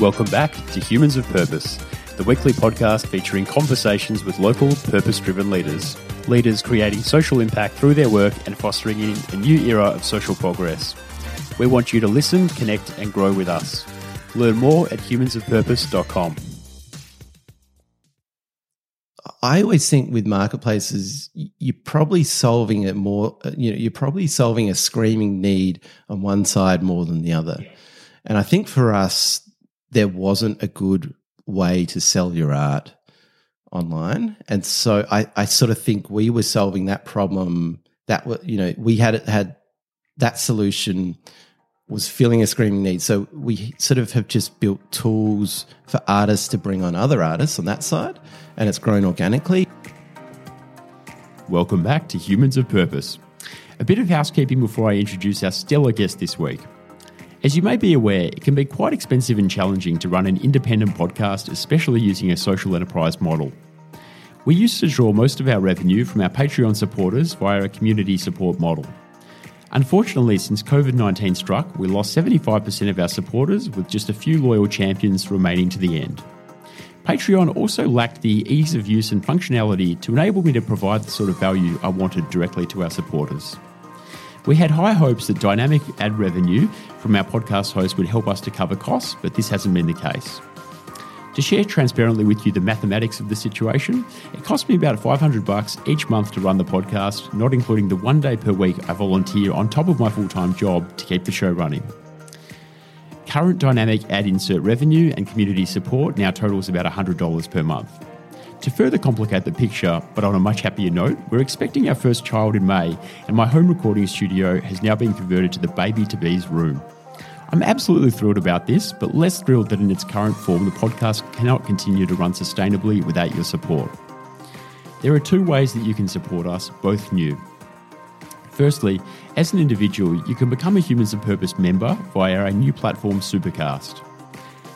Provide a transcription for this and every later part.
Welcome back to Humans of Purpose, the weekly podcast featuring conversations with local purpose driven leaders. Leaders creating social impact through their work and fostering in a new era of social progress. We want you to listen, connect, and grow with us. Learn more at humansofpurpose.com. I always think with marketplaces, you're probably solving it more. You know, you're probably solving a screaming need on one side more than the other. And I think for us, there wasn't a good way to sell your art online, and so I, I sort of think we were solving that problem. That you know, we had had that solution was filling a screaming need. So we sort of have just built tools for artists to bring on other artists on that side, and it's grown organically. Welcome back to Humans of Purpose. A bit of housekeeping before I introduce our stellar guest this week. As you may be aware, it can be quite expensive and challenging to run an independent podcast, especially using a social enterprise model. We used to draw most of our revenue from our Patreon supporters via a community support model. Unfortunately, since COVID 19 struck, we lost 75% of our supporters, with just a few loyal champions remaining to the end. Patreon also lacked the ease of use and functionality to enable me to provide the sort of value I wanted directly to our supporters. We had high hopes that dynamic ad revenue from our podcast host would help us to cover costs, but this hasn't been the case. To share transparently with you the mathematics of the situation, it cost me about 500 bucks each month to run the podcast, not including the one day per week I volunteer on top of my full-time job to keep the show running. Current dynamic ad insert revenue and community support now totals about $100 per month. To further complicate the picture, but on a much happier note, we're expecting our first child in May, and my home recording studio has now been converted to the baby to be's room. I'm absolutely thrilled about this, but less thrilled that in its current form, the podcast cannot continue to run sustainably without your support. There are two ways that you can support us, both new. Firstly, as an individual, you can become a Humans of Purpose member via our new platform, Supercast.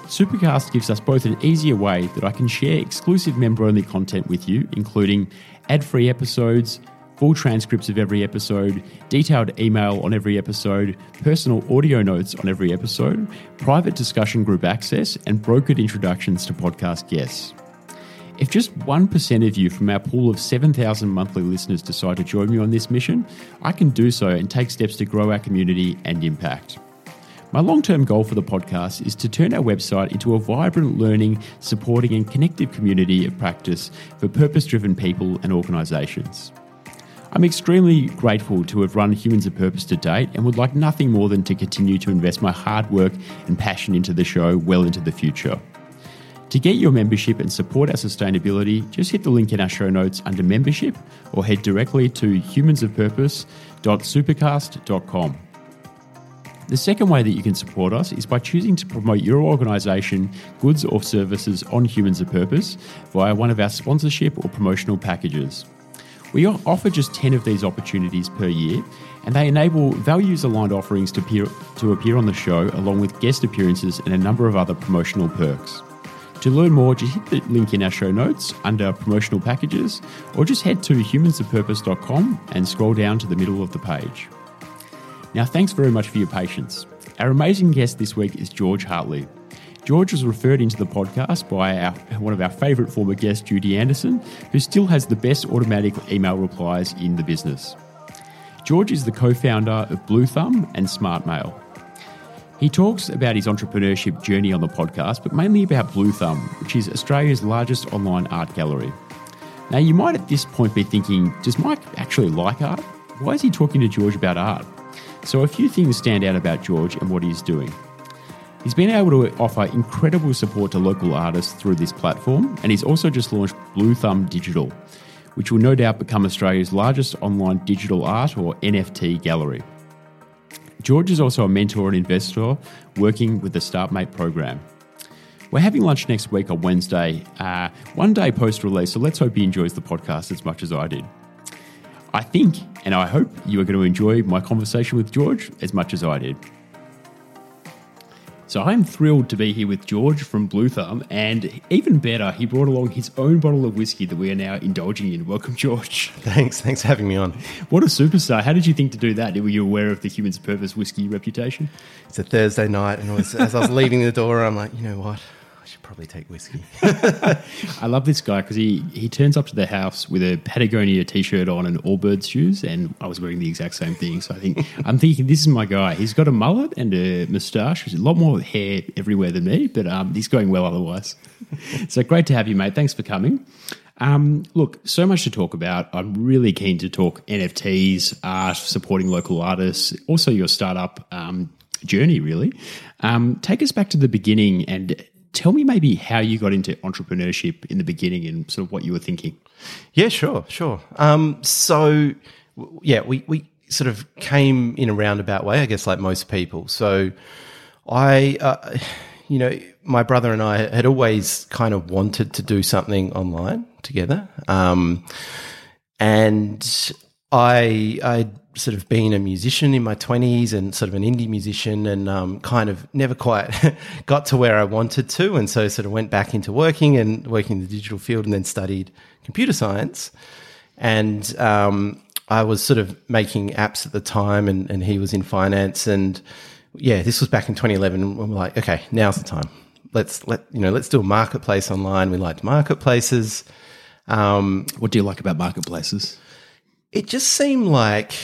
Supercast gives us both an easier way that I can share exclusive member only content with you, including ad free episodes, full transcripts of every episode, detailed email on every episode, personal audio notes on every episode, private discussion group access, and brokered introductions to podcast guests. If just 1% of you from our pool of 7,000 monthly listeners decide to join me on this mission, I can do so and take steps to grow our community and impact. My long term goal for the podcast is to turn our website into a vibrant, learning, supporting, and connective community of practice for purpose driven people and organisations. I'm extremely grateful to have run Humans of Purpose to date and would like nothing more than to continue to invest my hard work and passion into the show well into the future. To get your membership and support our sustainability, just hit the link in our show notes under membership or head directly to humansofpurpose.supercast.com. The second way that you can support us is by choosing to promote your organisation, goods, or services on Humans of Purpose via one of our sponsorship or promotional packages. We offer just 10 of these opportunities per year, and they enable values aligned offerings to appear, to appear on the show, along with guest appearances and a number of other promotional perks. To learn more, just hit the link in our show notes under promotional packages, or just head to humansofpurpose.com and scroll down to the middle of the page. Now, thanks very much for your patience. Our amazing guest this week is George Hartley. George was referred into the podcast by our, one of our favourite former guests, Judy Anderson, who still has the best automatic email replies in the business. George is the co founder of Bluethumb and SmartrMail. He talks about his entrepreneurship journey on the podcast, but mainly about Bluethumb, which is Australia's largest online art gallery. Now, you might at this point be thinking, does Mike actually like art? Why is he talking to George about art? So, a few things stand out about George and what he's doing. He's been able to offer incredible support to local artists through this platform, and he's also just launched Bluethumb Digital, which will no doubt become Australia's largest online digital art or NFT gallery. George is also a mentor and investor working with the Startmate program. We're having lunch next week on Wednesday, uh, one day post release, so let's hope he enjoys the podcast as much as I did. I think and I hope you are going to enjoy my conversation with George as much as I did. So I'm thrilled to be here with George from Bluethumb, and even better, he brought along his own bottle of whiskey that we are now indulging in. Welcome, George. Thanks. Thanks for having me on. What a superstar. How did you think to do that? Were you aware of the Human's Purpose whiskey reputation? It's a Thursday night, and was, as I was leaving the door, I'm like, you know what? Probably take whiskey. I love this guy because he, he turns up to the house with a Patagonia t shirt on and Allbirds shoes, and I was wearing the exact same thing. So I think I'm thinking this is my guy. He's got a mullet and a moustache. There's a lot more hair everywhere than me, but um, he's going well otherwise. so great to have you, mate. Thanks for coming. Um, look, so much to talk about. I'm really keen to talk NFTs, art, supporting local artists, also your startup um, journey, really. Um, take us back to the beginning and tell me maybe how you got into entrepreneurship in the beginning and sort of what you were thinking. Yeah, sure, sure. Um, so, yeah, we, we sort of came in a roundabout way, I guess, like most people. So, I, uh, you know, my brother and I had always kind of wanted to do something online together. Um, and I, I sort of been a musician in my 20s and sort of an indie musician and um, kind of never quite got to where I wanted to. And so sort of went back into working and working in the digital field and then studied computer science. And um, I was sort of making apps at the time and, and he was in finance. And yeah, this was back in 2011. And we're like, okay, now's the time. Let's let, you know, let's do a marketplace online. We liked marketplaces. Um, what do you like about marketplaces? It just seemed like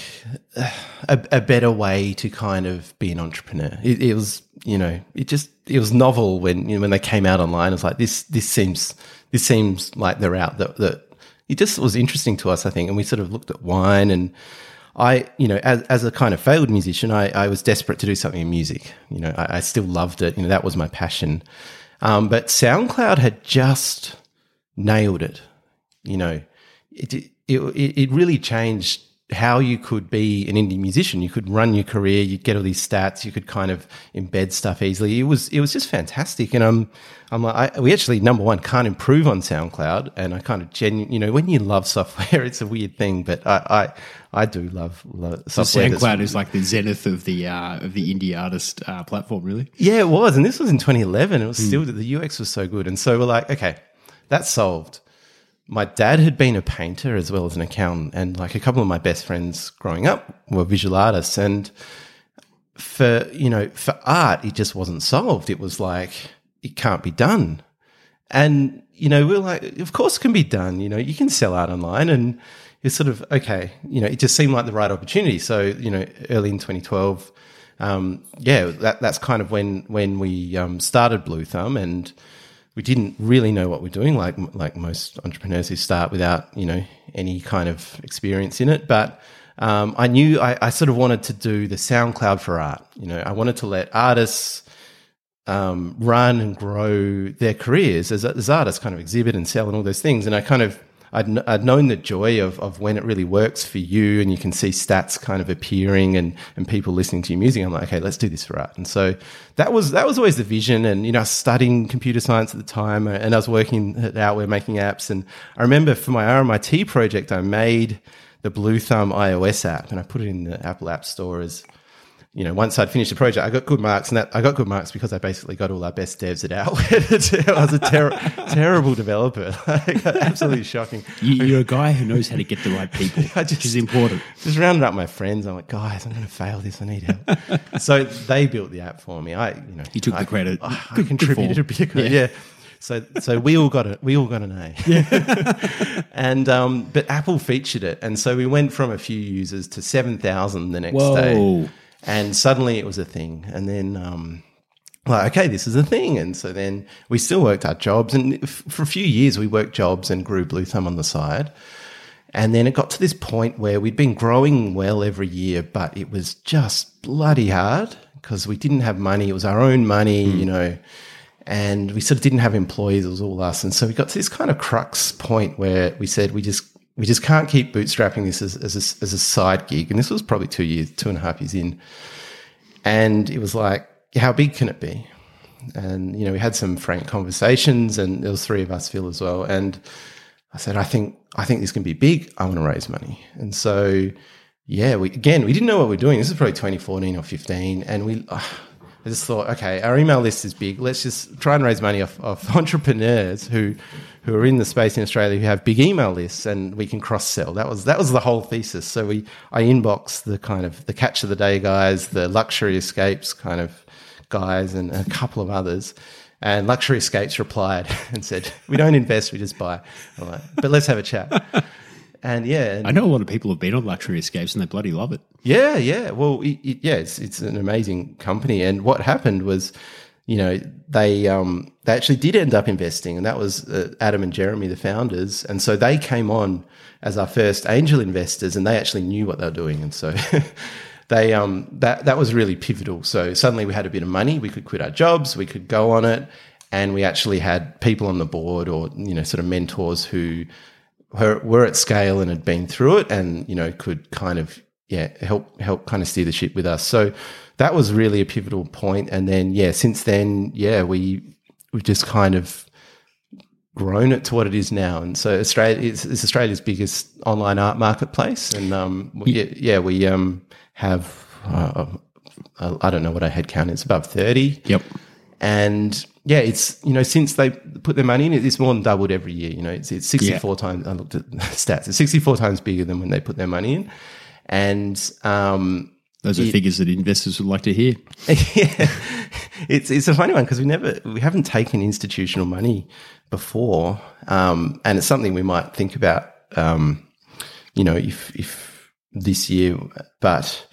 a, a, better way to kind of be an entrepreneur. It, it, was, you know, it just it was novel when you know, when they came out online. It was like this this seems this seems like the route that that it just was interesting to us. I think, and we sort of looked at wine and. I, you know, as, as a kind of failed musician, I, I was desperate to do something in music. You know, I, I still loved it. You know, that was my passion. Um, but SoundCloud had just nailed it. You know, it, it, it really changed how you could be an indie musician. You could run your career, you'd get all these stats, you could kind of embed stuff easily. It was it was just fantastic. And I'm I'm like, I, we actually number one can't improve on SoundCloud, and I kind of genuinely, you know, when you love software, it's a weird thing, but I I, I do love, love software. So SoundCloud is like the zenith of the uh, of the indie artist uh, platform, really. Yeah, it was, and this was in 2011. It was mm. still the UX was so good, and so we're like, okay, that's solved my dad had been a painter as well as an accountant, and like a couple of my best friends growing up were visual artists. And for you know, for art, it just wasn't solved. It was like it can't be done. And you know, we are like, of course, it can be done. You know, you can sell art online, and it's sort of okay. You know, it just seemed like the right opportunity. So you know, early in 2012. Um, yeah, that, that's kind of when when we um, started Bluethumb, and we didn't really know what we're doing, like like most entrepreneurs who start without you know any kind of experience in it. But um, I knew I, I, sort of wanted to do the SoundCloud for art. You know, I wanted to let artists um, run and grow their careers as, as artists, kind of exhibit and sell and all those things. And I kind of I'd, I'd known the joy of, of when it really works for you and you can see stats kind of appearing and, and people listening to your music. I'm like, okay, let's do this art. And so that was, that was always the vision. And, you know, I was studying computer science at the time uh, and I was working at Outware making apps. And I remember for my RMIT project, I made the Bluethumb iOS app and I put it in the Apple App Store as, you know, once I'd finished the project, I got good marks, and that I got good marks because I basically got all our best devs at Outware. I was a ter- terrible developer, like, absolutely shocking. You, are a guy who knows how to get the right people, just, which is important. Just rounded up my friends. I'm like, guys, I'm going to fail this. I need help. so they built the app for me. I, you know, you took I, the credit. I, I contributed a bit. Yeah. yeah. So, so we all got it. We all got an A. Yeah. and um, but Apple featured it, and so we went from a few users to seven thousand the next Whoa. day and suddenly it was a thing. And then, um, like, okay, this is a thing. And so then we still worked our jobs. And for a few years, we worked jobs and grew Bluethumb on the side. And then it got to this point where we'd been growing well every year, but it was just bloody hard because we didn't have money. It was our own money, mm. you know, and we sort of didn't have employees. It was all us. And so we got to this kind of crux point where we said we just we just can't keep bootstrapping this as, as, a, as a side gig. And this was probably two years, two and a half years in. and it was like, how big can it be? And you know, we had some frank conversations, and there was three of us, Phil as well, and I said, I think I think this can be big. I want to raise money, and so yeah, we again we didn't know what we are doing. This is probably 2014 or 15, and we. Uh, I just thought, okay, our email list is big. Let's just try and raise money off, off entrepreneurs who who are in the space in Australia who have big email lists, and we can cross sell. That was that was the whole thesis. So we I inboxed the kind of the catch of the day guys, the luxury escapes kind of guys, and a couple of others. And Luxury Escapes replied and said, "We don't invest, we just buy." Like, but let's have a chat. And yeah, and I know a lot of people have been on Luxury Escapes and they bloody love it. Yeah, yeah. Well, it, it, yeah, it's it's an amazing company. And what happened was, you know, they um they actually did end up investing, and that was uh, Adam and Jeremy, the founders. And so they came on as our first angel investors, and they actually knew what they were doing, and so. they um that that was really pivotal. So suddenly we had a bit of money, we could quit our jobs, we could go on it, and we actually had people on the board or you know sort of mentors who were, were at scale and had been through it, and you know could kind of yeah help help kind of steer the ship with us. So that was really a pivotal point. And then yeah, since then yeah we we've just kind of grown it to what it is now. And so Australia is, Australia's biggest online art marketplace. And um, yeah, yeah, we um, have, uh, I don't know what our head count is, above 30. Yep. And yeah, it's, you know, since they put their money in, it's more than doubled every year. You know, it's, it's 64 yeah. times, I looked at stats, it's 64 times bigger than when they put their money in. And, um, those are it, figures that investors would like to hear. yeah, it's it's a funny one because we never we haven't taken institutional money before, um, and it's something we might think about. Um, you know, if if this year, but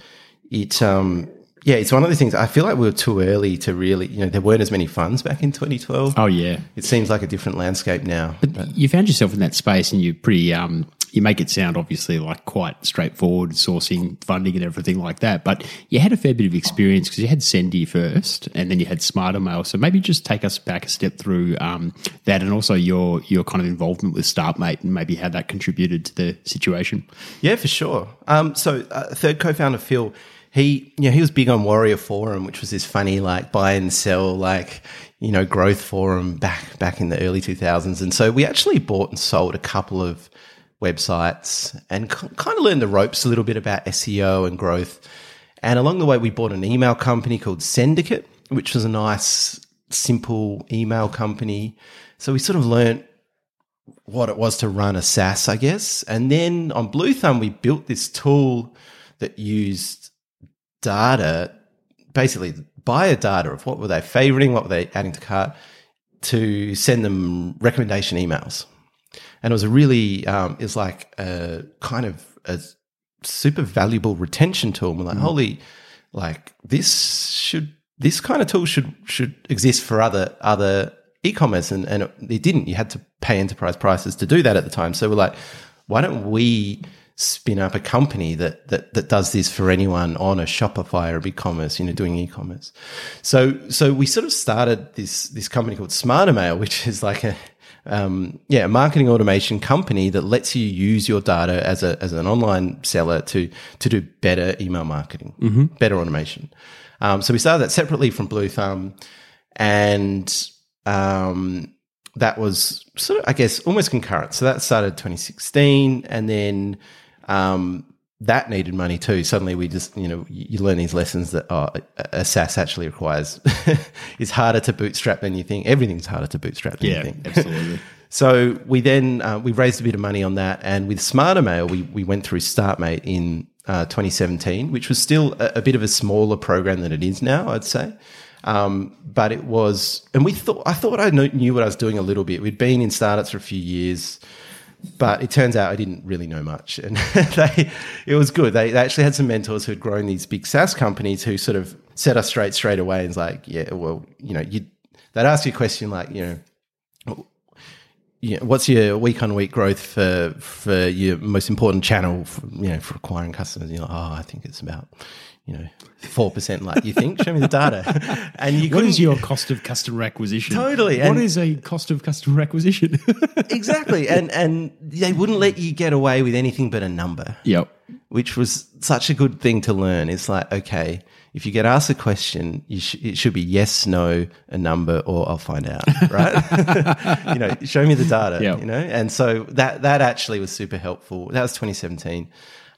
it um, yeah, it's one of the things. I feel like we were too early to really, you know, there weren't as many funds back in 2012. Oh yeah, it seems like a different landscape now. But, but. you found yourself in that space, and you're pretty um, you make it sound obviously like quite straightforward sourcing funding and everything like that. But you had a fair bit of experience because you had Sendy first, and then you had SmartrMail. So maybe just take us back a step through um, that, and also your your kind of involvement with Startmate, and maybe how that contributed to the situation. Yeah, for sure. Um, so uh, third co-founder Phil. He, know, he was big on Warrior Forum, which was this funny like buy and sell, like you know, growth forum back back in the early two thousands. And so we actually bought and sold a couple of websites and kind of learned the ropes a little bit about SEO and growth. And along the way, we bought an email company called Syndicate, which was a nice, simple email company. So we sort of learned what it was to run a SaaS, I guess. And then on Bluethumb, we built this tool that used data, basically buyer data of what were they favoring, what were they adding to cart, to send them recommendation emails and it was a really um, it's like a kind of a super valuable retention tool. we're like, mm. holy, like this should this kind of tool should should exist for other other e-commerce, and and it, it didn't. You had to pay enterprise prices to do that at the time. So we're like, why don't we spin up a company that that that does this for anyone on a Shopify or BigCommerce, you know, doing e-commerce. So so we sort of started this this company called SmartrMail, which is like a um, yeah, a marketing automation company that lets you use your data as a as an online seller to to do better email marketing, mm-hmm. better automation. Um, so we started that separately from Bluethumb, and um, that was sort of, I guess, almost concurrent. So that started 2016, and then um, that needed money too. Suddenly, we just you know you learn these lessons that oh, a SaaS actually requires is harder to bootstrap than you think. Everything's harder to bootstrap than yeah, you think. absolutely. so we then uh, we raised a bit of money on that, and with SmartrMail, we we went through Startmate in uh, 2017, which was still a, a, bit of a smaller program than it is now, I'd say. Um, but it was, and we thought I thought I knew what I was doing a little bit. We'd been in startups for a few years but it turns out I didn't really know much, and they, it was good. They, they, actually had some mentors who had grown these big SaaS companies who sort of set us straight straight away and was like, yeah, well, you know, you they'd ask you a question like, you know, you know, what's your week on week growth for for your most important channel, for, you know, for acquiring customers? You're like, oh, I think it's about you know, four percent like you think. Show me the data. And you What is your cost of customer acquisition? Totally. What is a cost of customer acquisition? exactly. And and they wouldn't let you get away with anything but a number. Yep. Which was such a good thing to learn. It's like, okay, if you get asked a question, you sh- it should be yes, no, a number, or I'll find out, right? you know, show me the data, Yeah. you know? And so that, that actually was super helpful. That was 2017.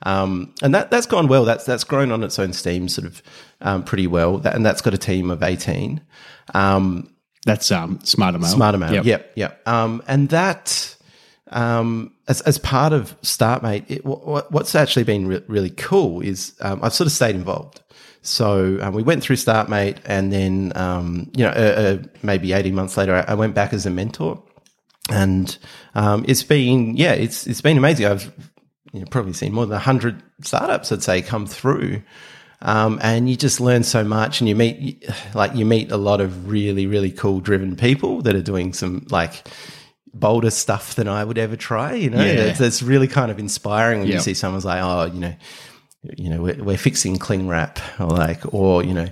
Um, and that, that's gone well. That's, that's grown on its own steam sort of, um, pretty well. That, and that's got a team of 18. Um, That's um, SmartrMail. Smarter Mail. Yep. Yep, yep. Um, and that, um, as, as part of Startmate, it, what, what's actually been re- really cool is um, I've sort of stayed involved. So um, we went through Startmate, and then um, you know, uh, uh, maybe eighteen months later, I, I went back as a mentor, and um, it's been yeah, it's it's been amazing. I've you know, probably seen more than hundred startups, I'd say, come through. Um, and you just learn so much, and you meet like you meet a lot of really, really cool, driven people that are doing some like bolder stuff than I would ever try. You know, Yeah. it's, it's really kind of inspiring when Yeah. you see someone's like, oh, you know, you know, we're, we're fixing cling wrap, or like, or you know.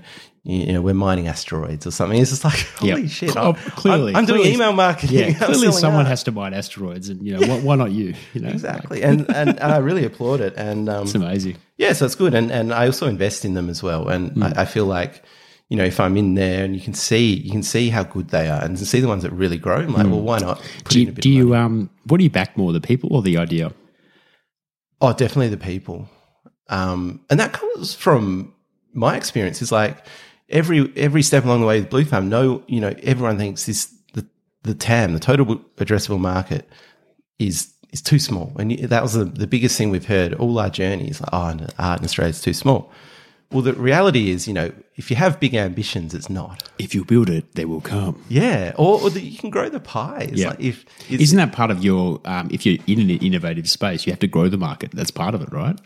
You know, we're mining asteroids or something. It's just like, holy Yep. shit! Oh, I'm, clearly- I'm, I'm doing clearly- email marketing. Yeah, clearly someone art. has to mine asteroids, and you know why, why not you? You know, exactly, and, and and I really applaud it. And um, it's amazing. yeah, so it's good, and and I also invest in them as well, and Hmm. I, I feel like you know if I'm in there and you can see you can see how good they are, and see the ones that really grow. I'm like, well, why not? Put. Do in you, a bit do of you um, what do you back more, the people or the idea? Oh, definitely the people, um, and that comes from my experience. Is like every every step along the way with Bluethumb. No, you know, everyone thinks this the the TAM, the total addressable market, is is too small, and that was the, the biggest thing we've heard all our journeys. Like, oh, art in Australia is too small. Well, the reality is, you know, if you have big ambitions, it's not. If you build it, they will come. Yeah, or, or that you can grow the pie. It's Yeah. like if Isn't that part of your? Um, if you're in an innovative space, you have to grow the market. That's part of it, right?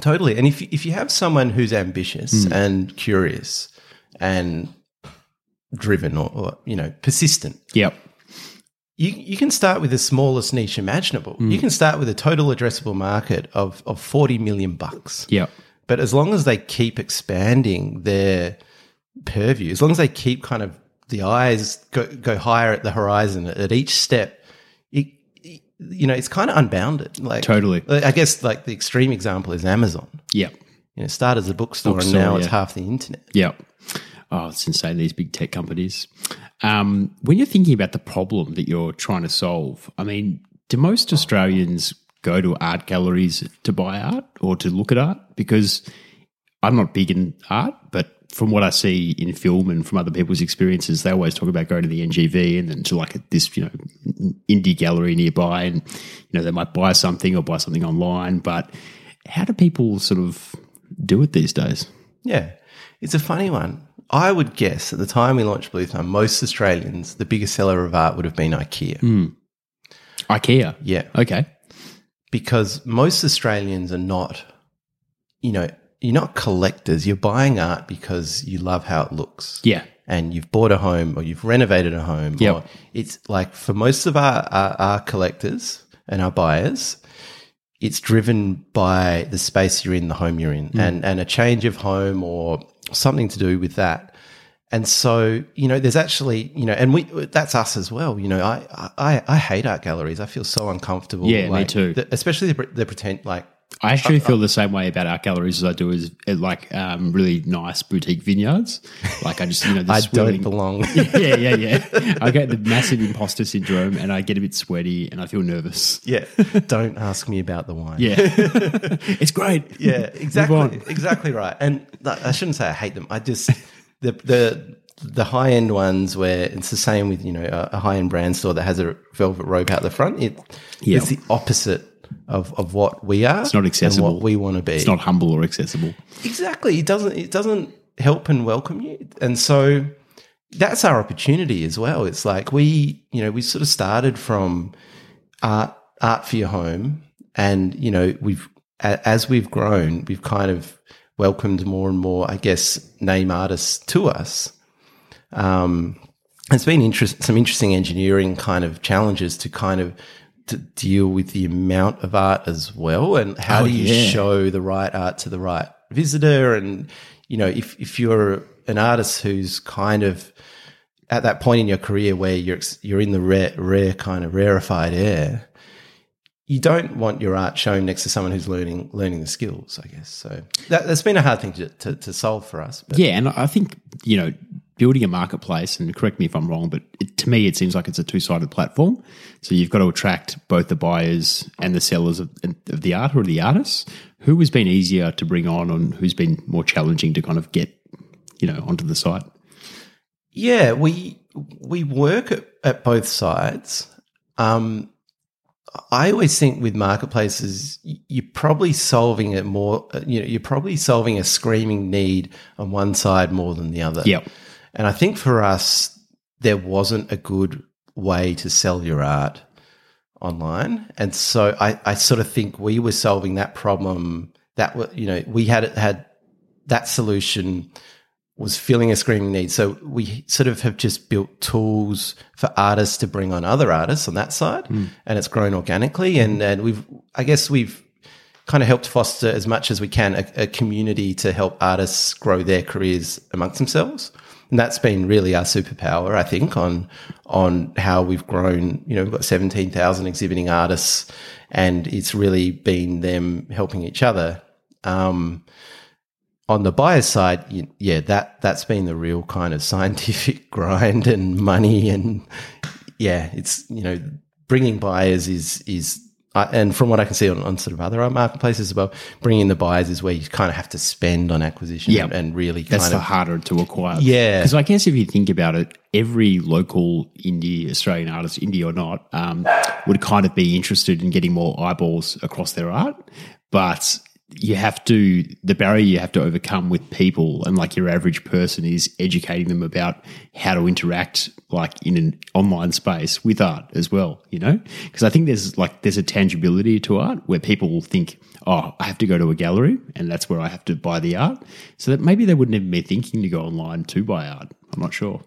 Totally. And if if you have someone who's ambitious Hmm. and curious and driven or, or you know persistent, Yep. you you can start with the smallest niche imaginable. Hmm. You can start with a total addressable market of of forty million bucks. Yep. But as long as they keep expanding their purview, as long as they keep kind of the eyes go, go higher at the horizon at, each step, it- you know, it's kind of unbounded. Like Totally. I guess like the extreme example is Amazon. Yeah. You know, it started as a bookstore, Bookstore, and now it's half the internet. Yep. Oh, it's insane, these big tech companies. Um, when you're thinking about the problem that you're trying to solve, I mean, do most Australians go to art galleries to buy art or to look at art? Because I'm not big in art, but from what I see in film and from other people's experiences, they always talk about going to the NGV and then to like this, you know, indie gallery nearby, and you know they might buy something or buy something online. But how do people sort of do it these days? Yeah, it's a funny one. I would guess at the time we launched Bluethumb, most Australians, the biggest seller of art would have been IKEA. Hmm. IKEA. Yeah, Okay. because most Australians are not, you know, you're not collectors. You're buying art because you love how it looks. Yeah. And you've bought a home or you've renovated a home. Yeah. It's like for most of our, our, our collectors and our buyers, it's driven by the space you're in, the home you're in, hmm. and, and a change of home or something to do with that. And so, you know, there's actually, you know, and we, that's us as well. You know, I, I, I hate art galleries. I feel so uncomfortable. Yeah, me too. the- especially the, the pretend, like, I actually feel the same way about art galleries as I do as at like um, really nice boutique vineyards. Like I just, you know, the I swirling- don't belong. yeah, yeah, yeah. I get the massive imposter syndrome and I get a bit sweaty and I feel nervous. yeah. Don't ask me about the wine. Yeah. it's great. Yeah, exactly, exactly right. And I shouldn't say I hate them. I just the the the high end ones where it's the same with you know a, a high end brand store that has a velvet rope out the front. It Yeah. it's the opposite of of what we are. It's not accessible. And what we want to be. It's not humble or accessible. exactly. It doesn't. It doesn't help and welcome you. And so that's our opportunity as well. It's like we you know we sort of started from art art for your home and you know we've a- as we've grown we've kind of welcomed more and more i guess name artists to us um it's been interest, some interesting engineering kind of challenges to kind of to deal with the amount of art as well and how Oh, do you yeah. show the right art to the right visitor and you know if if you're an artist who's kind of at that point in your career where you're you're in the rare rare kind of rarefied air you don't want your art shown next to someone who's learning learning the skills. I guess so. That, that's been a hard thing to, to, to solve for us. But Yeah, and I think you know building a marketplace, and correct me if I'm wrong, but it, to me it seems like it's a two sided platform. So you've got to attract both the buyers and the sellers of, of the art or the artists. Who has been easier to bring on, and who's been more challenging to kind of get you know onto the site? Yeah, we we work at, at both sides. Um, I always think with marketplaces, you're probably solving it more. You know, you're probably solving a screaming need on one side more than the other. Yep. And I think for us, there wasn't a good way to sell your art online, and so I, I sort of think we were solving that problem. That you know, we had had that solution was filling a screaming need. So we sort of have just built tools for artists to bring on other artists on that side, hmm. and it's grown organically. And and we've, I guess, we've kind of helped foster as much as we can a, a community to help artists grow their careers amongst themselves. And that's been really our superpower, I think, on on how we've grown. You know, we've got seventeen thousand exhibiting artists, and it's really been them helping each other. Um, on the buyer side, yeah, that that's been the real kind of scientific grind and money, and yeah, it's you know bringing buyers is is. Uh, and from what I can see on, on sort of other art marketplaces as well, bringing the buyers is where you kind of have to spend on acquisition Yeah. and really That's kind of harder to acquire. Yeah. Because I guess if you think about it, every local indie Australian artist, indie or not, um, would kind of be interested in getting more eyeballs across their art. But you have to, the barrier you have to overcome with people and like your average person is educating them about how to interact like in an online space with art as well, you know? Because I think there's like, there's a tangibility to art where people will think, oh, I have to go to a gallery and that's where I have to buy the art. So that maybe they wouldn't even be thinking to go online to buy art. I'm not sure.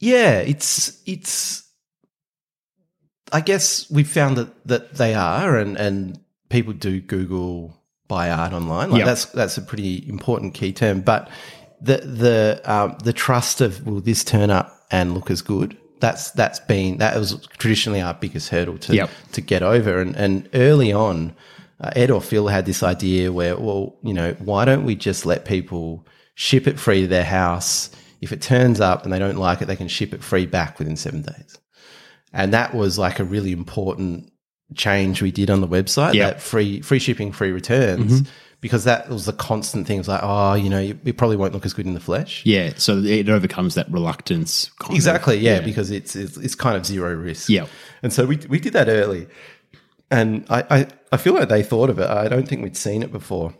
Yeah, it's it's. I guess we've found that that they are, and and people do Google buy art online. Like Yeah. that's that's a pretty important key term. But the the um, the trust of will this turn up and look as good? That's that's been that was traditionally our biggest hurdle to Yep. to get over. And and early on, uh, Ed or Phil had this idea where, well, you know, why don't we just let people ship it free to their house? If it turns up and they don't like it, they can ship it free back within seven days. And that was like a really important change we did on the website. Yep. That free free shipping, free returns, because that was the constant thing. It was like, oh, you know, it probably won't look as good in the flesh. Yeah. So it overcomes that reluctance. Kind of. Exactly, yeah, because it's, it's it's kind of zero risk. Yeah. and so we we did that early, and I, I I feel like they thought of it. I don't think we'd seen it before.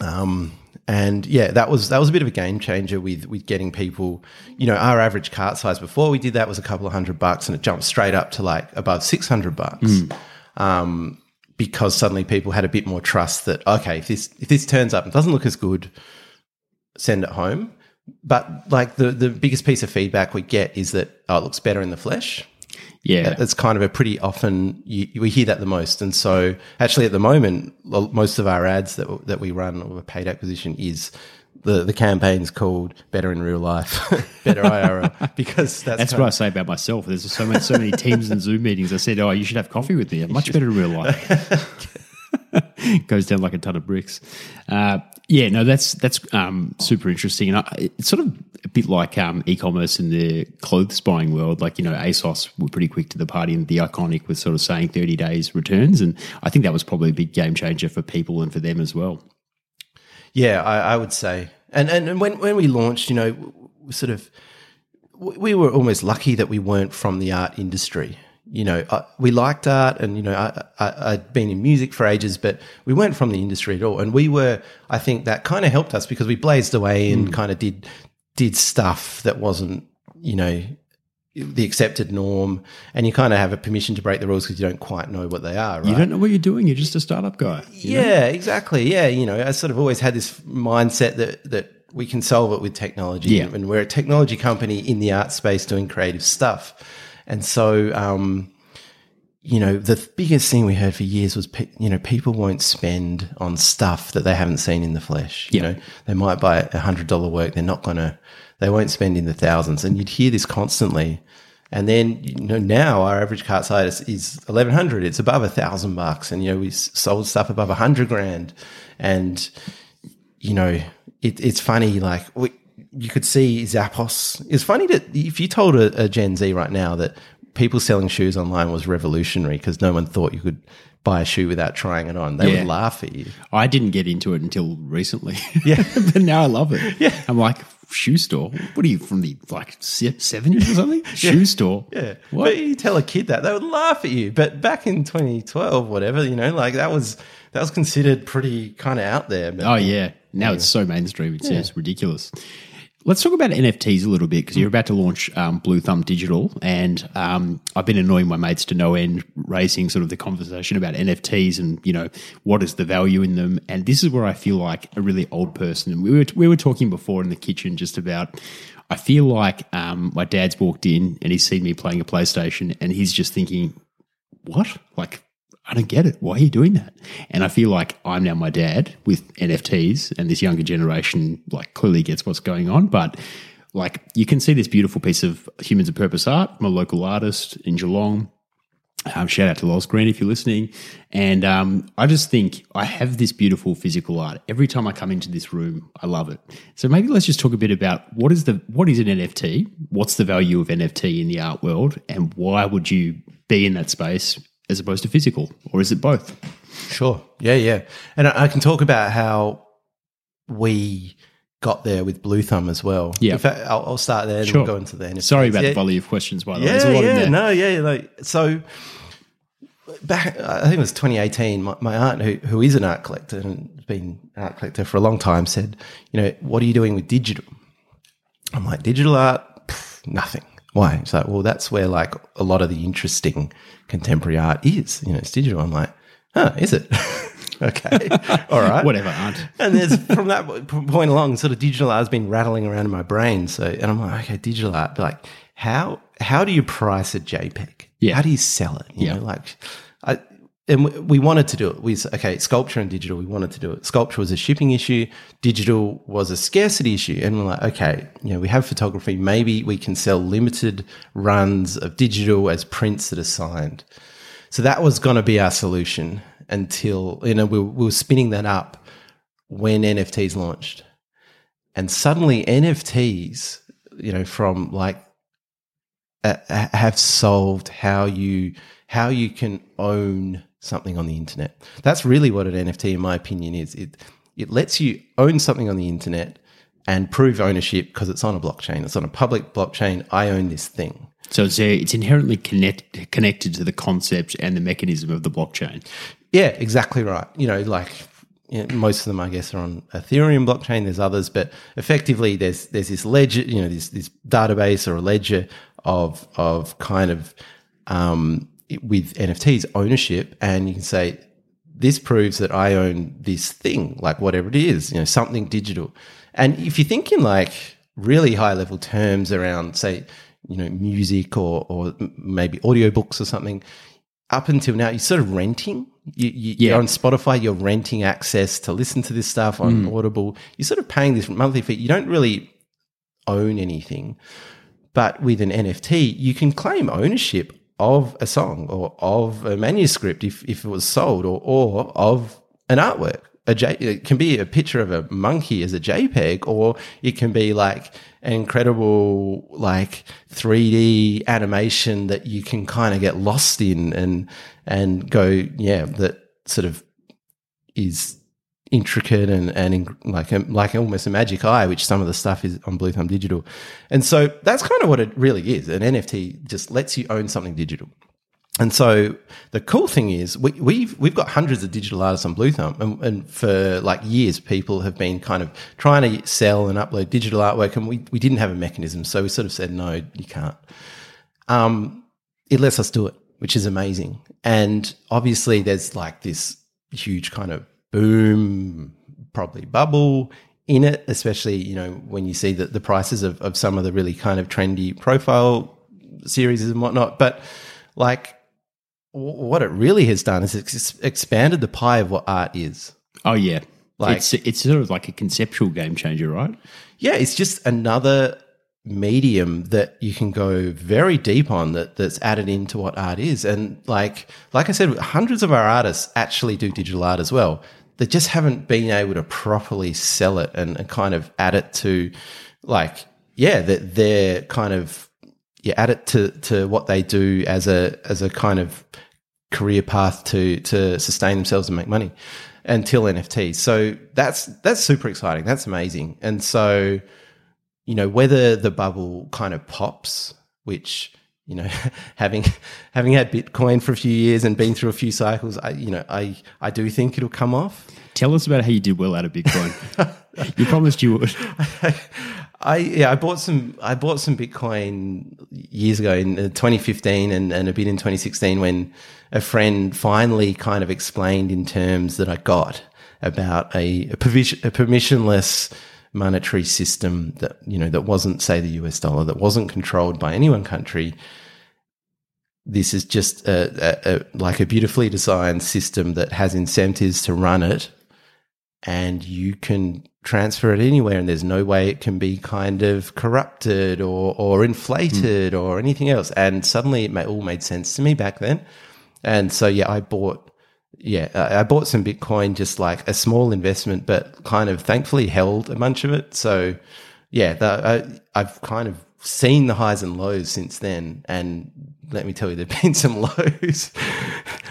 Um, and yeah, that was that was a bit of a game changer with with getting people. You know, our average cart size before we did that was a couple of hundred bucks, and it jumped straight up to like above six hundred bucks. Um, because suddenly people had a bit more trust that okay, if this if this turns up and doesn't look as good, send it home. But like the the biggest piece of feedback we get is that oh, it looks better in the flesh. Yeah. That's kind of a pretty often you, we hear that the most. And so actually at the moment, most of our ads that that we run or a paid acquisition is the the campaign's called Better in Real Life, Better IRL, because that's, That's kind what I say about myself. There's so many, so many teams and Zoom meetings. I said, "Oh, you should have coffee with me. I'm much better in real life." Goes down like a ton of bricks. Uh, yeah, no, that's that's um, super interesting, and I, it's sort of a bit like um, e-commerce in the clothes buying world. Like you know, ASOS were pretty quick to the party, and the iconic was sort of saying 30 days returns, and I think that was probably a big game changer for people and for them as well. Yeah, I, I would say. And, and and when when we launched, you know, sort of, we were almost lucky that we weren't from the art industry. You know, I, we liked art, and you know, I, I, I'd been in music for ages, but we weren't from the industry at all. And we were, I think, that kind of helped us because we blazed away and mm. kind of did did stuff that wasn't, you know, the accepted norm, and you kind of have a permission to break the rules because you don't quite know what they are. Right? You don't know what you're doing. You're just a startup guy. you know? Yeah, exactly. Yeah, you know, I sort of always had this mindset that that we can solve it with technology, Yeah. and we're a technology company in the art space doing creative stuff, and so. Um, you know, the biggest thing we heard for years was, pe- you know, people won't spend on stuff that they haven't seen in the flesh. You know, they might buy a hundred dollar work. They're not going to, they won't spend in the thousands. And you'd hear this constantly. And then you know now our average cart size is eleven hundred. It's above a thousand bucks, and you know we sold stuff above a hundred grand, and you know it, it's funny like we, you could see Zappos. It's funny that if you told a, a Gen Z right now that people selling shoes online was revolutionary because no one thought you could buy a shoe without trying it on, they Yeah. would laugh at you. I didn't get into it until recently. Yeah. but now I love it. Yeah. I'm like, shoe store? What are you from the like 70s or something? Shoe store? Yeah. What? But you tell a kid that, they would laugh at you. But back in 2012, whatever, you know, like that was that was considered pretty kind of out there. But Oh yeah, now it's so mainstream. It's, it's ridiculous. Let's talk about NFTs a little bit because you're about to launch um, Bluethumb Digital, and um, I've been annoying my mates to no end, raising sort of the conversation about NFTs and you know what is the value in them. And this is where I feel like a really old person. And we were we were talking before in the kitchen just about. I feel like um, my dad's walked in and he's seen me playing a PlayStation, and he's just thinking, "What? Like I don't get it. Why are you doing that? And I feel like I'm now my dad with NFTs, and this younger generation like clearly gets what's going on. But like you can see this beautiful piece of humans of purpose art from a local artist in Geelong. Um, shout out to Loz Green if you're listening. And um, I just think I have this beautiful physical art. Every time I come into this room, I love it. So maybe let's just talk a bit about what is the what is an NFT? What's the value of NFT in the art world, and why would you be in that space as opposed to physical, or is it both? Sure. Yeah, yeah. And I, I can talk about how we got there with Bluethumb as well. Yeah. In fact, I'll, I'll start there and Sure. we'll go into the. Sorry about yeah, the volley of questions, by the way. Yeah, There's a lot in yeah, there. no, yeah. Like, so back, I think it was 2018. My, my aunt, who who is an art collector and has been an art collector for a long time, said, "You know, what are you doing with digital?" I'm like, "Digital art, Pff, nothing." Why? She's like, "Well, that's where like a lot of the interesting contemporary art is. You know, it's digital." I'm like, "Huh? Is it?" okay, all right, Whatever, aunt. and there's from that point along, sort of digital art has been rattling around in my brain. So, and I'm like, okay, digital art, but like, how how do you price a JPEG? Yeah. How do you sell it? You Yeah. know, like, I and we, wanted to do it. We okay, sculpture and digital. We wanted to do it. Sculpture was a shipping issue. Digital was a scarcity issue, and we're like, okay, you know, we have photography. Maybe we can sell limited runs of digital as prints that are signed. So that was going to be our solution until you know we, we were spinning that up when NFTs launched, and suddenly NFTs, you know, from like uh, have solved how you how you can own something on the internet. That's really what an NFT, in my opinion, is. It it lets you own something on the internet and prove ownership because it's on a blockchain. It's on a public blockchain. I own this thing. So it's, uh, it's inherently connect, connected to the concept and the mechanism of the blockchain. Yeah, exactly right. You know, like you know, most of them, I guess, are on Ethereum blockchain. There's others, but effectively, there's there's this ledger, you know, this this database or a ledger of of kind of um, with NFTs ownership, and you can say this proves that I own this thing, like whatever it is, you know, something digital. And if you think in like really high level terms around, say, you know, music or or maybe audiobooks or something, up until now, you're sort of renting. You, you, Yeah. You're on Spotify, you're renting access to listen to this stuff on mm. Audible. You're sort of paying this monthly fee. You don't really own anything. But with an NFT, you can claim ownership of a song or of a manuscript if, if it was sold or, or of an artwork. J, it can be a picture of a monkey as a JPEG, or it can be like an incredible, like 3D animation that you can kind of get lost in and, and go, yeah, that sort of is intricate and and like a, like almost a magic eye, which some of the stuff is on Bluethumb Digital, and so that's kind of what it really is. An NFT just lets you own something digital. And so the cool thing is we, we've we've got hundreds of digital artists on Bluethumb, and, and for like years, people have been kind of trying to sell and upload digital artwork, and we we didn't have a mechanism, so we sort of said no, you can't. Um, it lets us do it, which is amazing. And obviously, there's like this huge kind of boom, probably bubble in it, especially, you know, when you see the, the prices of, of some of the really kind of trendy profile series and whatnot. But like, what it really has done is it's expanded the pie of what art is. Oh yeah, Like- it's it's sort of like a conceptual game changer, right? Yeah, it's just another medium that you can go very deep on that that's added into what art is. And like like I said, hundreds of our artists actually do digital art as well. They just haven't been able to properly sell it and, and kind of add it to like yeah, that they're kind of yeah, add it to to what they do as a as a kind of career path to to sustain themselves and make money until NFTs. So that's that's super exciting. That's amazing. And so, you know, whether the bubble kind of pops, which you know, having having had Bitcoin for a few years and been through a few cycles, I you know, I I do think it'll come off. Tell us about how you did well out of Bitcoin. you promised you would. I yeah, I bought some I bought some Bitcoin years ago in uh, 2015 and, and a bit in 2016 when a friend finally kind of explained in terms that I got about a, a, provision, a permissionless monetary system that you know that wasn't say the US dollar that wasn't controlled by any one country. This is just a, a, a like a beautifully designed system that has incentives to run it, and you can transfer it anywhere and there's no way it can be kind of corrupted or, or inflated mm. or anything else. And suddenly it all made sense to me back then. And so, yeah, I bought, yeah, I bought some Bitcoin, just like a small investment, but kind of thankfully held a bunch of it. So, yeah, the, I, I've kind of seen the highs and lows since then. And let me tell you, there've been some lows.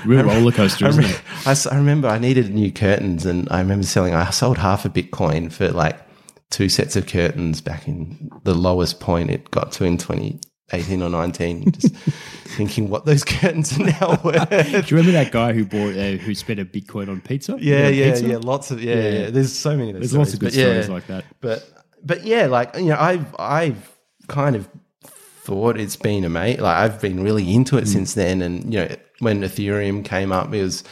Real roller coaster, isn't it? I, I remember I needed new curtains, and I remember selling. I sold half a Bitcoin for like two sets of curtains back in the lowest point it got to in 2018 or 19. Just thinking what those curtains are now worth. Do you remember that guy who bought uh, who spent a Bitcoin on pizza? Yeah, yeah, pizza? yeah. Lots of yeah, yeah, yeah. There's so many. Of There's stories, lots of good stories yeah, like that. But but yeah, like you know, I've I've kind of thought it's been a mate. Like I've been really into it mm. since then. And you know, when Ethereum came up, it was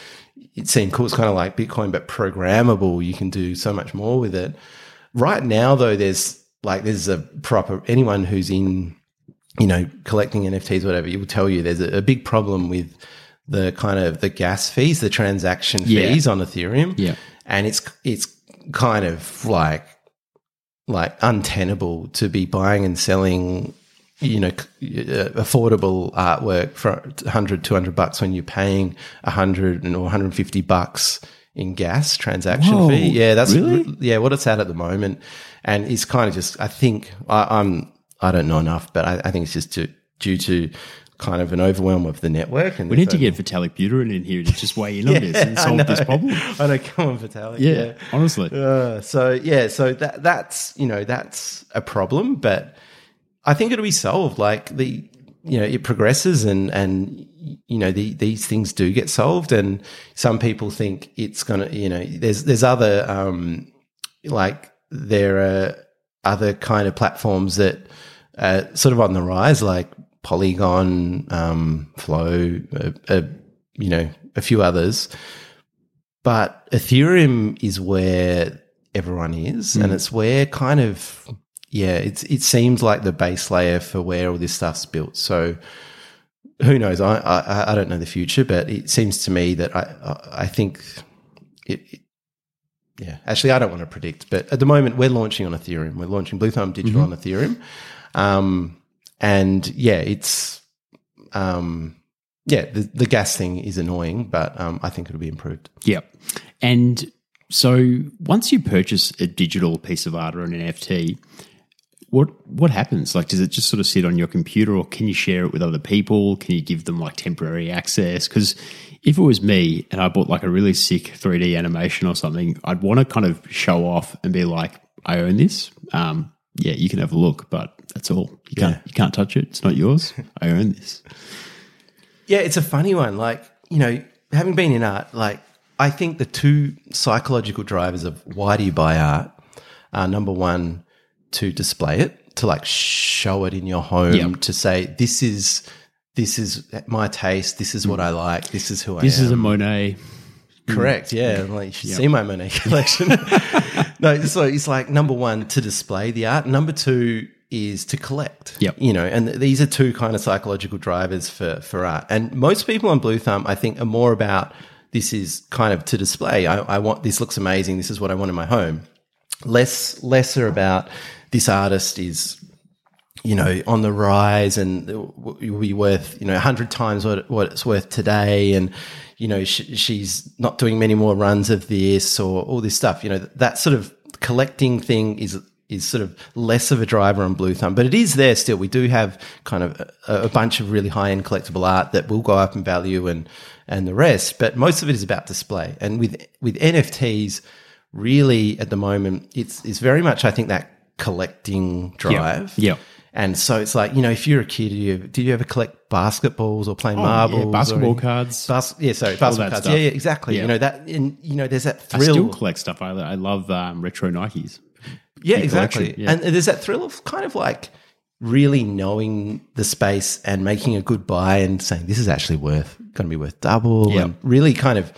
it seemed cool. It's kind of like Bitcoin, but programmable. You can do so much more with it. Right now, though, there's like there's a proper anyone who's in you know collecting NFTs, whatever, it will tell you there's a, a big problem with the kind of the gas fees, the transaction fees yeah. on Ethereum. Yeah, and it's it's kind of like like untenable to be buying and selling you know, uh, affordable artwork for 100, 200 bucks when you're paying 100 or 150 bucks in gas transaction Whoa, fee. Yeah, that's really? yeah what it's at at the moment, and it's kind of just I think I, I'm I don't know enough, but I, I think it's just to, due to kind of an overwhelm of the network. And we need to get Vitalik Buterin in here to just weigh in yeah, on this and solve this problem. I know, come on, Vitalik. Yeah, yeah. honestly. Uh, so yeah, so that that's you know that's a problem, but I think it'll be solved. Like the, you know, it progresses and, and, you know, the, these things do get solved. And some people think it's going to, you know, there's, there's other, um, like there are other kind of platforms that are sort of on the rise, like Polygon, um, Flow, uh, uh, you know, a few others. But Ethereum is where everyone is, mm. and it's where kind of yeah, it's it seems like the base layer for where all this stuff's built. So who knows? I I, I don't know the future, but it seems to me that I I think it, it yeah, actually, I don't want to predict, but at the moment, we're launching on Ethereum. We're launching Bluethumb Digital mm-hmm. on Ethereum, um, and yeah, it's um, yeah, the, the gas thing is annoying, but um, I think it'll be improved. Yeah, and so once you purchase a digital piece of art or an NFT, what what happens? Like, does it just sort of sit on your computer, or can you share it with other people? Can you give them like temporary access? Because if it was me and I bought like a really sick 3D animation or something, I'd want to kind of show off and be like, I own this. Um, yeah, you can have a look, but that's all. You can't yeah. you can't touch it. It's not yours. I own this. Yeah, it's a funny one. Like you know, having been in art, like I think the two psychological drivers of why do you buy art are number one to display it, to like show it in your home, yep. to say this is this is my taste, this is what mm. I like, this is who I am. This is a Monet. Mm, correct. Yeah. Like you should yep. see my Monet collection. no, so it's like number one to display the art. Number two is to collect. Yep. You know, and these are two kind of psychological drivers for for art. And most people on Bluethumb, I think, are more about this is kind of to display. I, I want this looks amazing. This is what I want in my home. Less lesser about this artist is you know, on the rise and it will be worth, you know, a hundred times what, what it's worth today. And, you know, sh- she's not doing many more runs of this or all this stuff. You know, that sort of collecting thing is, is sort of less of a driver on Bluethumb, but it is there still. We do have kind of a, a bunch of really high end collectible art that will go up in value and, and the rest, but most of it is about display. And with, with NFTs, really at the moment, it's, it's very much, I think, that collecting drive. Yeah. And so it's like, you know, if you're a kid, do you, did you ever collect basketballs or play marbles? Oh, yeah, basketball or, cards. Bas- yeah, sorry, basketball cards. stuff. Yeah, yeah, exactly. Yeah. You know, that, and, you know, there's that I thrill. still collect stuff. I, I love um, retro Nikes. yeah, big exactly. yeah. And there's that thrill of kind of like really knowing the space and making a good buy and saying, this is actually worth, going to be worth double. Yeah. And really kind of,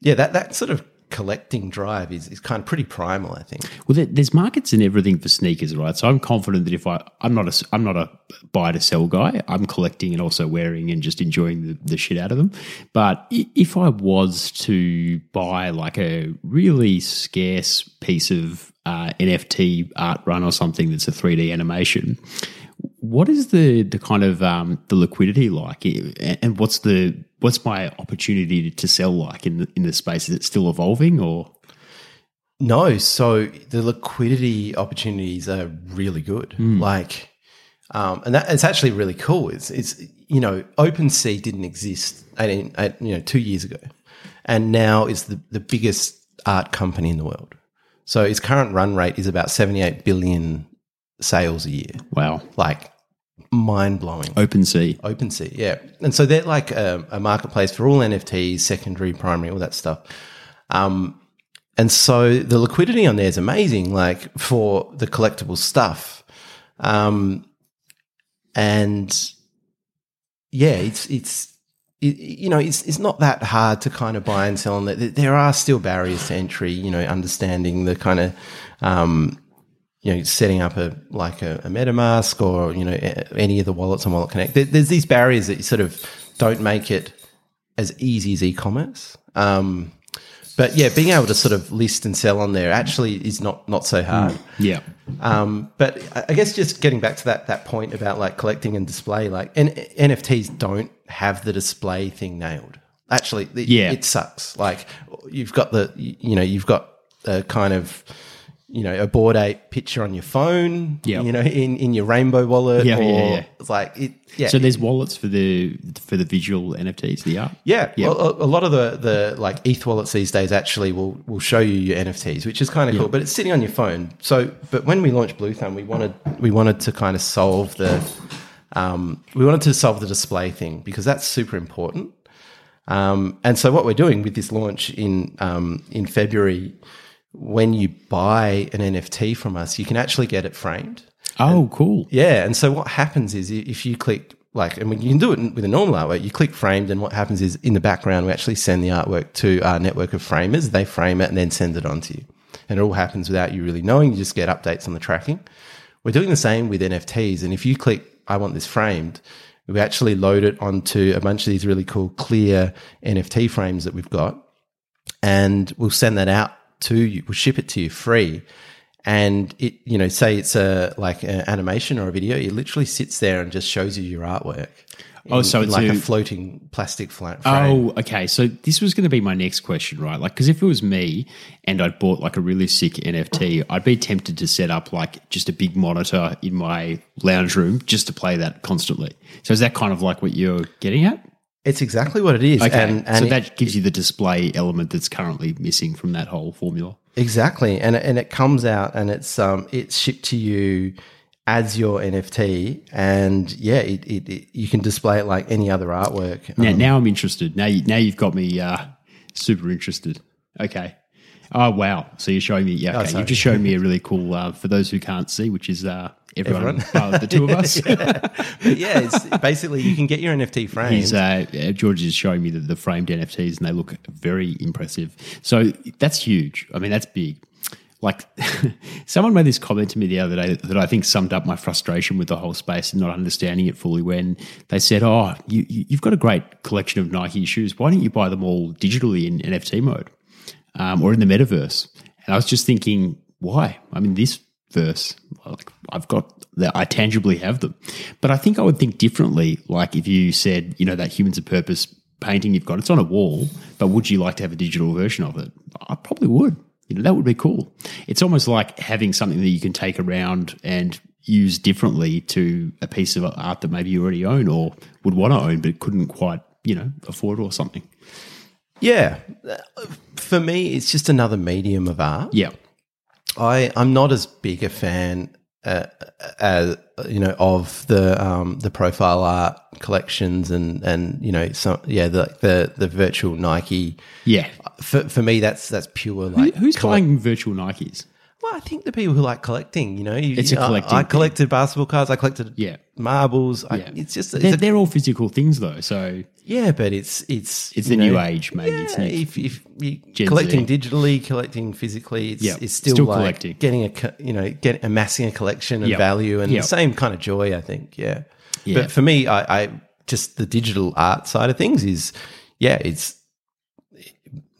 yeah, that, that sort of collecting drive is, is kind of pretty primal, I think. Well, there's markets and everything for sneakers, right? So I'm confident that if I, I'm not a, I'm not a buy to sell guy. I'm collecting and also wearing and just enjoying the, the shit out of them. But if I was to buy like a really scarce piece of uh, NFT art run or something that's a 3D animation, what is the the kind of um, the liquidity like, and what's the what's my opportunity to sell like in the in the space? Is it still evolving or? No, so the liquidity opportunities are really good. Like, um, and that it's actually really cool. It's it's you know, OpenSea didn't exist, 18, eight, you know, two years ago, and now is the the biggest art company in the world. So its current run rate is about seventy eight billion sales a year. Wow, Like, mind blowing. OpenSea. OpenSea, yeah. And so they're like a, a marketplace for all NFTs, secondary, primary, all that stuff. Um, and so the liquidity on there is amazing, like for the collectible stuff. Um, and yeah, it's, it's, it, you know, it's, it's not that hard to kind of buy and sell on that. There- There are still barriers to entry, you know, understanding the kind of, um, you know, setting up a like a, a MetaMask or you know any of the wallets on Wallet Connect. There, there's these barriers that you sort of don't make it as easy as e-commerce. Um, but yeah, being able to sort of list and sell on there actually is not not so hard. Yeah. Um, but I I guess just getting back to that that point about like collecting and display, like N- NFTs don't have the display thing nailed. Actually, it, Yeah. it sucks. Like you've got the you know you've got a kind of you know a Bored Ape picture on your phone, Yep. you know in in your rainbow wallet, Yeah, or yeah, yeah. it's like it. Yeah, So there's wallets for the for the visual NFTs, the art. yeah, Yeah. Well, a, a lot of the the like ETH wallets these days actually will will show you your NFTs, which is kind of cool. But it's sitting on your phone. So, but when we launched Bluethumb, we wanted we wanted to kind of solve the um, we wanted to solve the display thing because that's super important. Um, and so what we're doing with this launch in um, in February, when you buy an NFT from us, you can actually get it framed. Oh, cool. Yeah, and so what happens is if you click like, mean, you can do it with a normal artwork. You click framed, and what happens is in the background we actually send the artwork to our network of framers. They frame it and then send it on to you, and it all happens without you really knowing. You just get updates on the tracking. We're doing the same with NFTs, and if you click "I want this framed," we actually load it onto a bunch of these really cool clear NFT frames that we've got, and we'll send that out to you. We'll ship it to you free. And it, you know, say it's a like an animation or a video, it literally sits there and just shows you your artwork. Oh, so it's like a, a- floating plastic flat frame. Oh, okay. So this was going to be my next question, right? Like, because if it was me and I'd bought like a really sick NFT, I'd be tempted to set up like just a big monitor in my lounge room just to play that constantly. So is that kind of like what you're getting at? It's exactly what it is. Okay. And, and so it- that gives you the display element that's currently missing from that whole formula. Exactly, and and it comes out and it's um it's shipped to you as your NFT, and yeah, it, it, it you can display it like any other artwork. Now, Um, now I'm interested. Now, you, now you've got me uh, super interested. Okay. Oh wow! So you're showing me, yeah. Okay, sorry. you've just shown me a really cool. Uh, for those who can't see, which is uh, everyone, uh, the two of us. but yeah, it's basically you can get your NFT framed. He's, uh, uh, George is showing me the, the framed NFTs, and they look very impressive. So that's huge. I mean, that's big. Like, someone made this comment to me the other day that I think summed up my frustration with the whole space and not understanding it fully. When they said, "Oh, you- you've got a great collection of Nike shoes. Why don't you buy them all digitally in NFT mode um, or in the metaverse?" And I was just thinking, why? I mean, this verse. Like I've got that, I tangibly have them. But I think I would think differently. Like if you said, you know, that humans of purpose painting you've got, it's on a wall, but would you like to have a digital version of it? I probably would. You know, that would be cool. It's almost like having something that you can take around and use differently to a piece of art that maybe you already own or would want to own, but couldn't quite, you know, afford or something. Yeah. For me, it's just another medium of art. Yeah. I, I'm not as big a fan uh, as you know of the um, the profile art collections and and you know some yeah the the the virtual Nike Yeah. for for me that's that's pure like Who's collect- buying virtual Nikes? Well, I think the people who like collecting, you know, you, It's a I- collecting I, thing. collected basketball cards. I collected Yeah. marbles. I, Yeah. it's just They're, a, they're all physical things, though. So yeah, but it's it's It's the new age, maybe. Yeah, It's new. if if you collecting Z. digitally, collecting physically, it's Yeah, it's still, still like collecting. getting a you know get amassing a collection of Yep. value and Yep. the same kind of joy. I think, yeah. Yeah. But for me, I, I just the digital art side of things is yeah, it's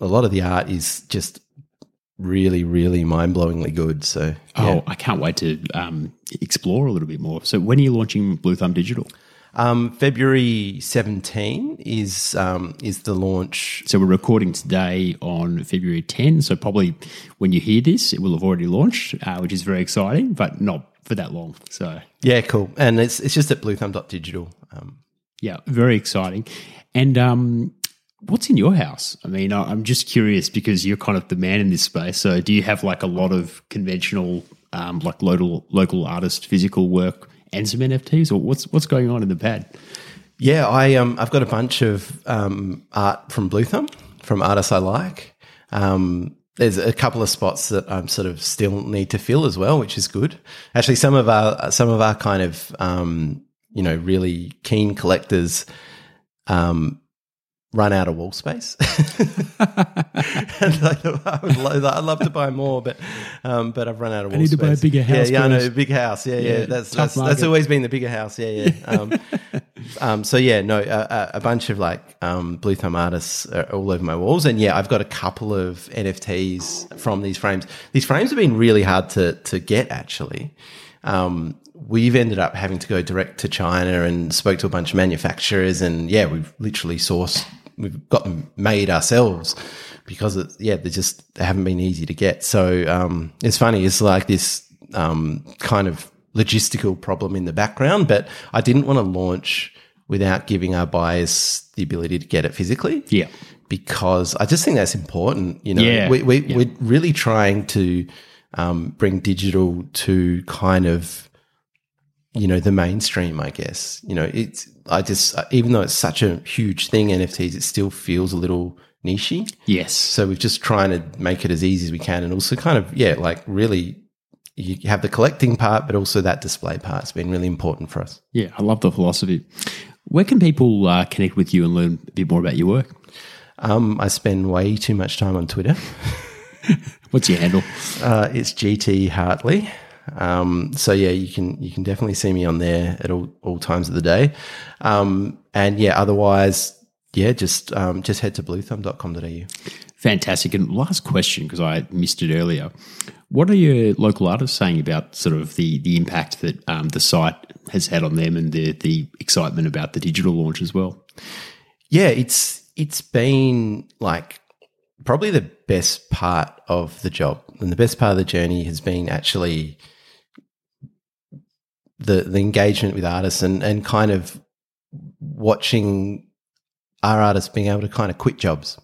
a lot of the art is just really really mind blowingly good. So Oh, yeah. I can't wait to um, explore a little bit more. So, when are you launching Bluethumb Digital? Um, February 17 is um, is the launch. So, we're recording today on February 10. So, probably when you hear this, it will have already launched, uh, which is very exciting, but not for that long. So, Yeah, cool. And it's it's just at bluethumb.digital. Um, yeah, very exciting. And um, what's in your house? I mean, I- I'm just curious because you're kind of the man in this space. So, do you have like a lot of conventional, um, like local local artist physical work and some NFTs, or what's what's going on in the pad? yeah, I um I've got a bunch of um, art from Bluethumb from artists I like. Um, there's a couple of spots that I'm sort of still need to fill as well, which is good. Actually, some of our some of our kind of um, you know really keen collectors um, run out of wall space. and like, I would love, I'd love to buy more, but um, but I've run out of wall space. I need to buy a bigger house, Yeah, yeah, I know, big house. Yeah, yeah. Yeah, that's that's, that's always been the bigger house. Yeah, yeah. Um, um, so yeah, no, a, a- a bunch of like um, Bluethumb artists are all over my walls, and yeah, I've got a couple of NFTs from these frames. These frames have been really hard to to get actually. Um, we've ended up having to go direct to China and spoke to a bunch of manufacturers, and yeah, we've literally sourced, we've got them made ourselves because it, yeah, they just they haven't been easy to get. So um, it's funny, it's like this um, kind of logistical problem in the background, but I didn't want to launch without giving our buyers the ability to get it physically Yeah. because I just think that's important. You know, Yeah. we, we, Yeah. we're really trying to um, bring digital to kind of, you know, the mainstream. I guess you know it's. I just even though it's such a huge thing, NFTs, it still feels a little nichey. Yes. So we're just trying to make it as easy as we can, and also kind of yeah, like really. You have the collecting part, but also that display part has been really important for us. Yeah, I love the philosophy. Where can people uh, connect with you and learn a bit more about your work? Um, I spend way too much time on Twitter. What's your handle? Uh, it's GT Hartley. Um, so yeah, you can you can definitely see me on there at all, all times of the day. Um, and yeah, otherwise, yeah, just um, just head to bluethumb.com.au. Fantastic. And last question, because I missed it earlier. What are your local artists saying about sort of the the impact that um, the site has had on them and the the excitement about the digital launch as well? Yeah, it's it's been like probably the best part of the job, and the best part of the journey has been actually the the engagement with artists and and kind of watching our artists being able to kind of quit jobs.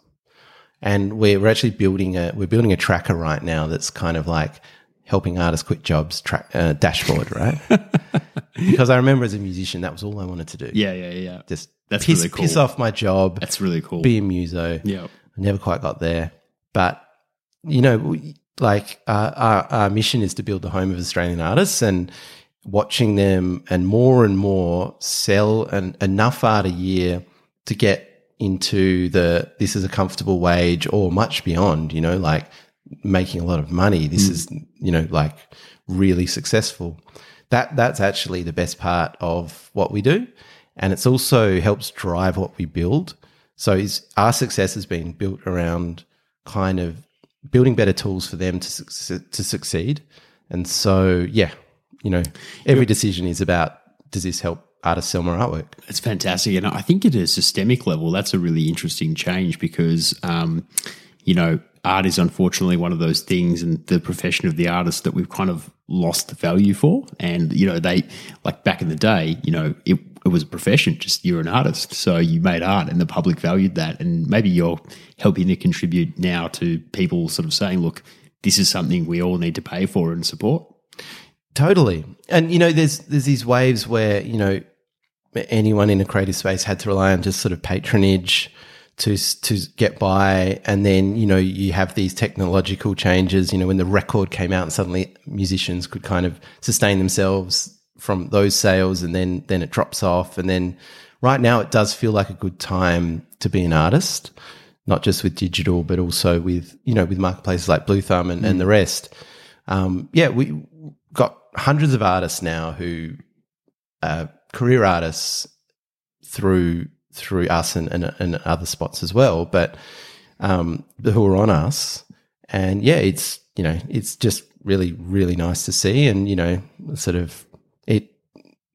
And we're, we're actually building a we're building a tracker right now that's kind of like helping artists quit jobs track uh, dashboard, right? because I remember as a musician that was all I wanted to do. Yeah, yeah, yeah. just That's piss, really cool. piss off my job, That's really cool. be a muso. yeah. I never quite got there, but you know, we, like uh, our our mission is to build the home of Australian artists, and watching them and more and more sell an, enough art a year to get into the this is a comfortable wage or much beyond. You know, like making a lot of money. This mm. is you know like really successful. That that's actually the best part of what we do, and it's also helps drive what we build. So is our success has been built around kind of building better tools for them to to succeed, And so, yeah, you know, every decision is about does this help artists sell more artwork? It's fantastic. And I think at a systemic level, that's a really interesting change because, um, you know, art is unfortunately one of those things and the profession of the artist that we've kind of lost the value for. And, you know, they, like back in the day, you know, it, it was a profession, just you're an artist. So you made art and the public valued that. And maybe you're helping to contribute now to people sort of saying, look, this is something we all need to pay for and support. Totally. And, you know, there's, there's these waves where, you know, anyone in a creative space had to rely on just sort of patronage to to get by and then you know you have these technological changes you know when the record came out and suddenly musicians could kind of sustain themselves from those sales and then then it drops off and then right now it does feel like a good time to be an artist not just with digital but also with you know with marketplaces like Bluethumb and, mm. and the rest um, yeah we hundreds of artists now who are career artists through through us and, and, and other spots as well, but um, who are on us. And yeah, it's you know it's just really really nice to see, and you know sort of it.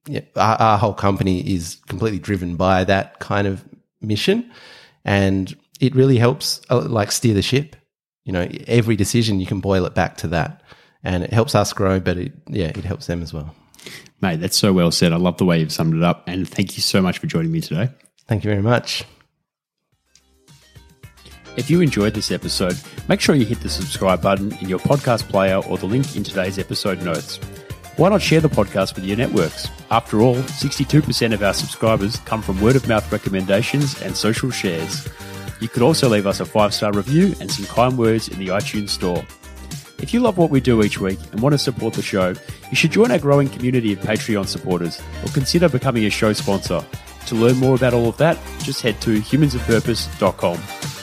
Yeah, our, our whole company is completely driven by that kind of mission, and it really helps uh, like steer the ship. You know, every decision you can boil it back to that, and it helps us grow, but it yeah, it helps them as well. Mate, that's so well said. I love the way you've summed it up, and thank you so much for joining me today. Thank you very much. If you enjoyed this episode, make sure you hit the subscribe button in your podcast player or the link in today's episode notes. Why not share the podcast with your networks? After all, 62% of our subscribers come from word of mouth recommendations and social shares. You could also leave us a five star review and some kind words in the iTunes store. If you love what we do each week and want to support the show, you should join our growing community of Patreon supporters or consider becoming a show sponsor. To learn more about all of that, just head to humansofpurpose.com.